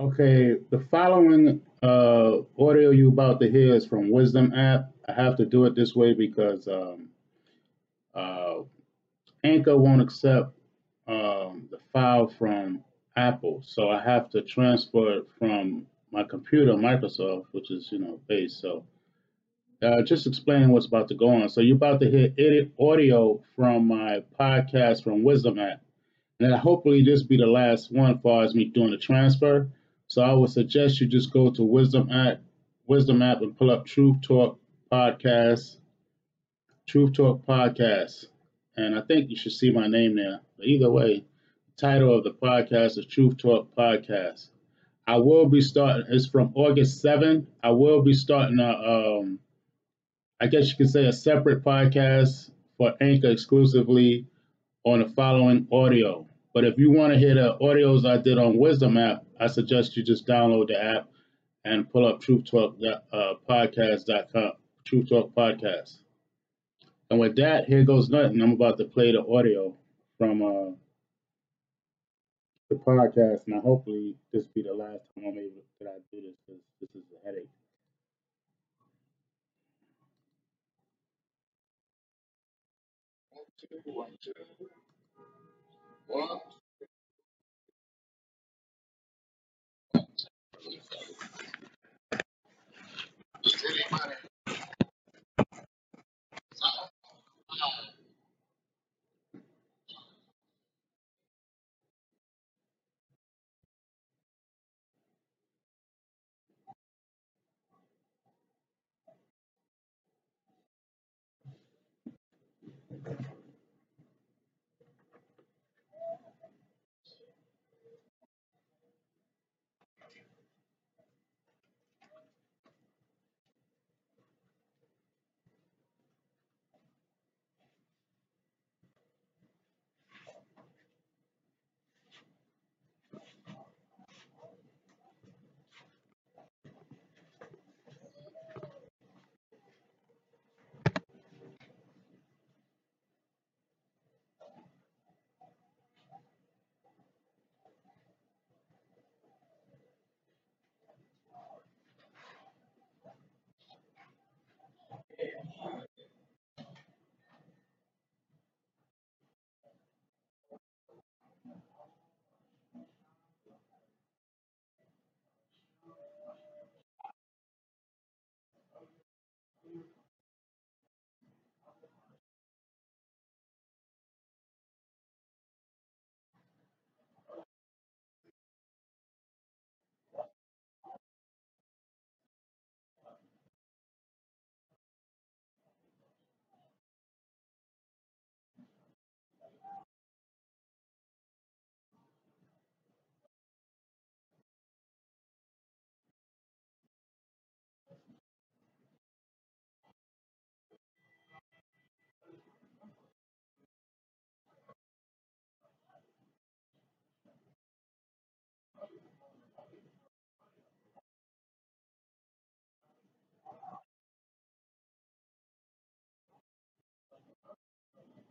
Okay, the following uh, audio you about to hear is from Wisdom app. I have to do it this way because um, uh, Anchor won't accept um, the file from Apple, so I have to transfer it from my computer, Microsoft, which is you know base. So uh, just explaining what's about to go on. So you're about to hear edit audio from my podcast from Wisdom app. And then hopefully this be the last one as far as me doing the transfer. So I would suggest you just go to Wisdom app, Wisdom app and pull up Truth Talk Podcast, Truth Talk Podcast. And I think you should see my name there. But either way, the title of the podcast is Truth Talk Podcast. I will be starting, it's from August 7th. I will be starting a, um, I guess you could say a separate podcast for Anchor exclusively on the following audio. But if you want to hear the audios I did on Wisdom app, I suggest you just download the app and pull up Truth Talk uh, podcast.com, Truth Talk Podcast. And with that, here goes nothing. I'm about to play the audio from uh, the podcast. Now, hopefully, this be the last time I'm able that I do this because this is a headache. One, two, one, two. One,